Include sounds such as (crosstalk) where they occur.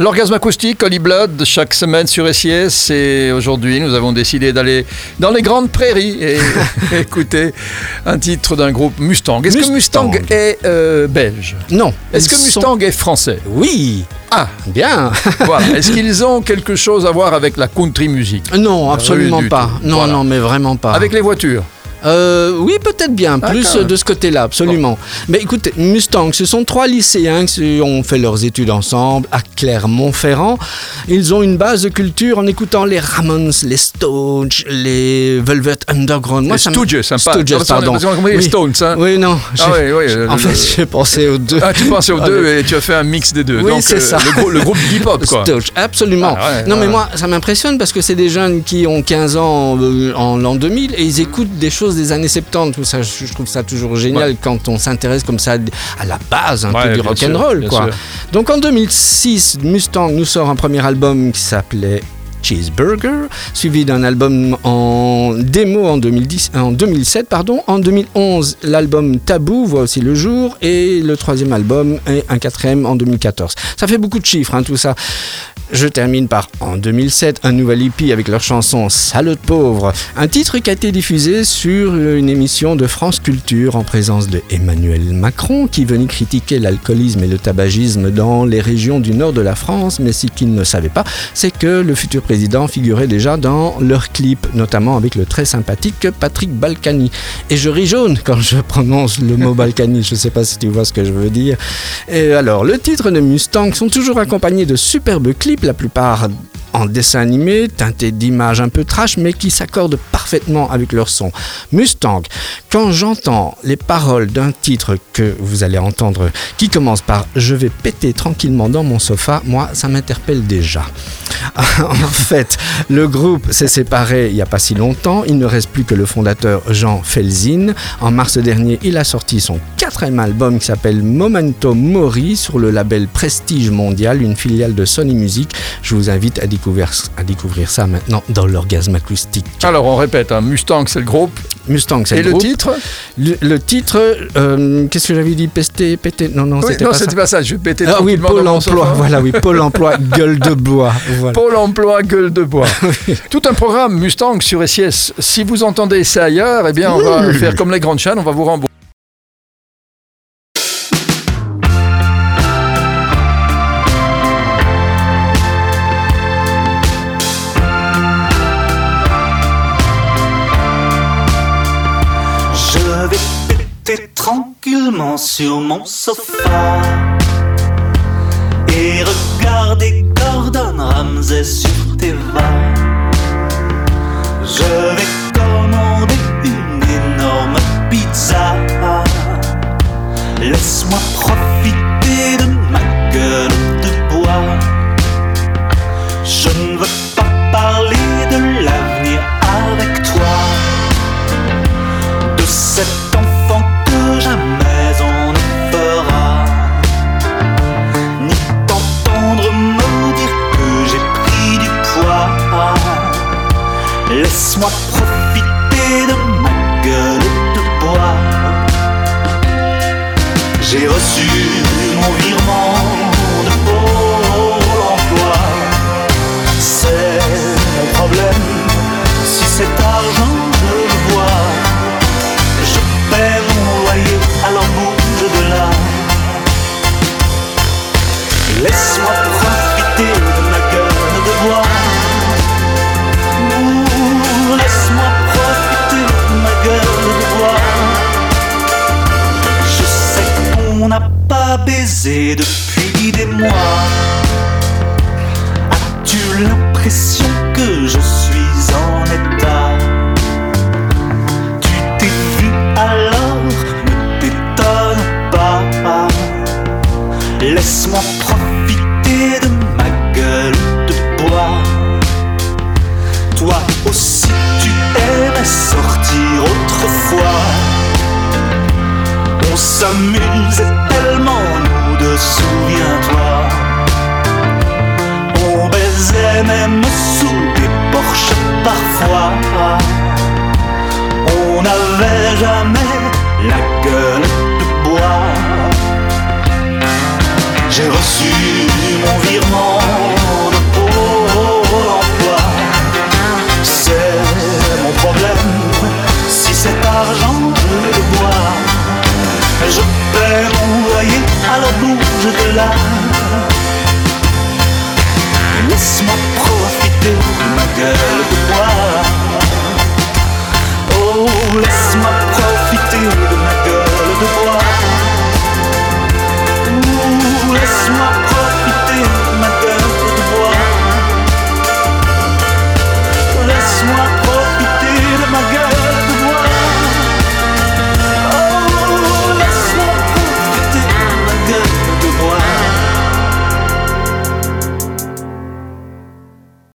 L'orgasme acoustique, Holly Blood, chaque semaine sur SIS. Et aujourd'hui, nous avons décidé d'aller dans les grandes prairies et (laughs) écouter un titre d'un groupe Mustang. Est-ce que Mustang est euh, belge? Non. Est-ce que Mustang est français? Oui. Ah, bien. (laughs) voilà. Est-ce (laughs) qu'ils ont quelque chose à voir avec la country music? Non, absolument pas. Non, non, mais vraiment pas. Avec les voitures? Euh, oui, peut-être bien, plus de ce côté-là, absolument. Mais écoutez, Mustang, ce sont trois lycéens qui ont fait leurs études ensemble à Clermont-Ferrand. Ils ont une base de culture en écoutant les Ramones, les Stones, les Velvet Underground. Moi, les Stooges, sympa. Stooges, pardon. oui. les Stones, hein. Oui, non. Ah, oui, oui, en fait, j'ai pensé aux deux. Ah, tu pensais aux deux et tu as fait un mix des deux. Oui, c'est euh, ça. Le, groupe hip-hop, (laughs) quoi. Stooges, absolument. Ah, non, mais moi, ça m'impressionne parce que c'est des jeunes qui ont 15 ans euh, en l'an 2000 et ils écoutent des choses des années 70 tout ça, je trouve ça toujours génial quand on s'intéresse comme ça à la base un peu du rock and roll. Quoi. Donc en 2006, Mustang nous sort un premier album qui s'appelait Cheeseburger, suivi d'un album en démo en, 2010, en 2007. Pardon. En 2011, l'album Tabou voit aussi le jour et le troisième album et un quatrième en 2014. Ça fait beaucoup de chiffres, hein, tout ça. Je termine par en 2007 un nouvel hippie avec leur chanson Salaud pauvre, un titre qui a été diffusé sur une émission de France Culture en présence de Emmanuel Macron qui venait critiquer l'alcoolisme et le tabagisme dans les régions du nord de la France, mais ce qu'il ne savait pas, c'est que le futur président figurait déjà dans leur clip, notamment avec le très sympathique Patrick Balkany. Et je ris jaune quand je (laughs) prononce le mot Balkany, je ne sais pas si tu vois ce que je veux dire. Et alors, le titre de Mustang sont toujours accompagnés de superbes clips la plupart en dessin animé, teinté d'images un peu trash, mais qui s'accordent parfaitement avec leur son. Mustang, quand j'entends les paroles d'un titre que vous allez entendre qui commence par Je vais péter tranquillement dans mon sofa, moi, ça m'interpelle déjà. (laughs) en fait, le groupe s'est séparé il n'y a pas si longtemps. Il ne reste plus que le fondateur Jean Felzin. En mars dernier, il a sorti son quatrième album qui s'appelle Momento Mori sur le label Prestige Mondial, une filiale de Sony Music. Je vous invite à découvrir, à découvrir ça maintenant dans l'orgasme acoustique. Alors on répète, hein, Mustang c'est le groupe. Mustang c'est le groupe. Et le titre le, titre, euh, qu'est-ce que j'avais dit? Pester, péter Non, non, c'était pas, pas, ça. Je péter ah, oui, Pôle emploi, (laughs) voilà, oui, Pôle emploi, gueule de bois. Pôle emploi, gueule de bois. Tout un programme Mustang sur SIS. Si vous entendez ça ailleurs, eh bien, on va faire comme les grandes chaînes, on va vous rembourser. Tranquillement sur mon sofa et regarder Gordon Ramsay sur TV. Je vais commander une énorme pizza. Laisse-moi profiter de ma gueule de bois. Je ne veux Laisse-moi profiter de ma gueule de bois. Laisse-moi profiter de ma gueule de bois. Je sais qu'on n'a pas baisé depuis des mois. As-tu l'impression que je suis On s'amusait tellement nous deux, souviens-toi. On baisait même sous des porches parfois. On n'avait jamais profiter de ma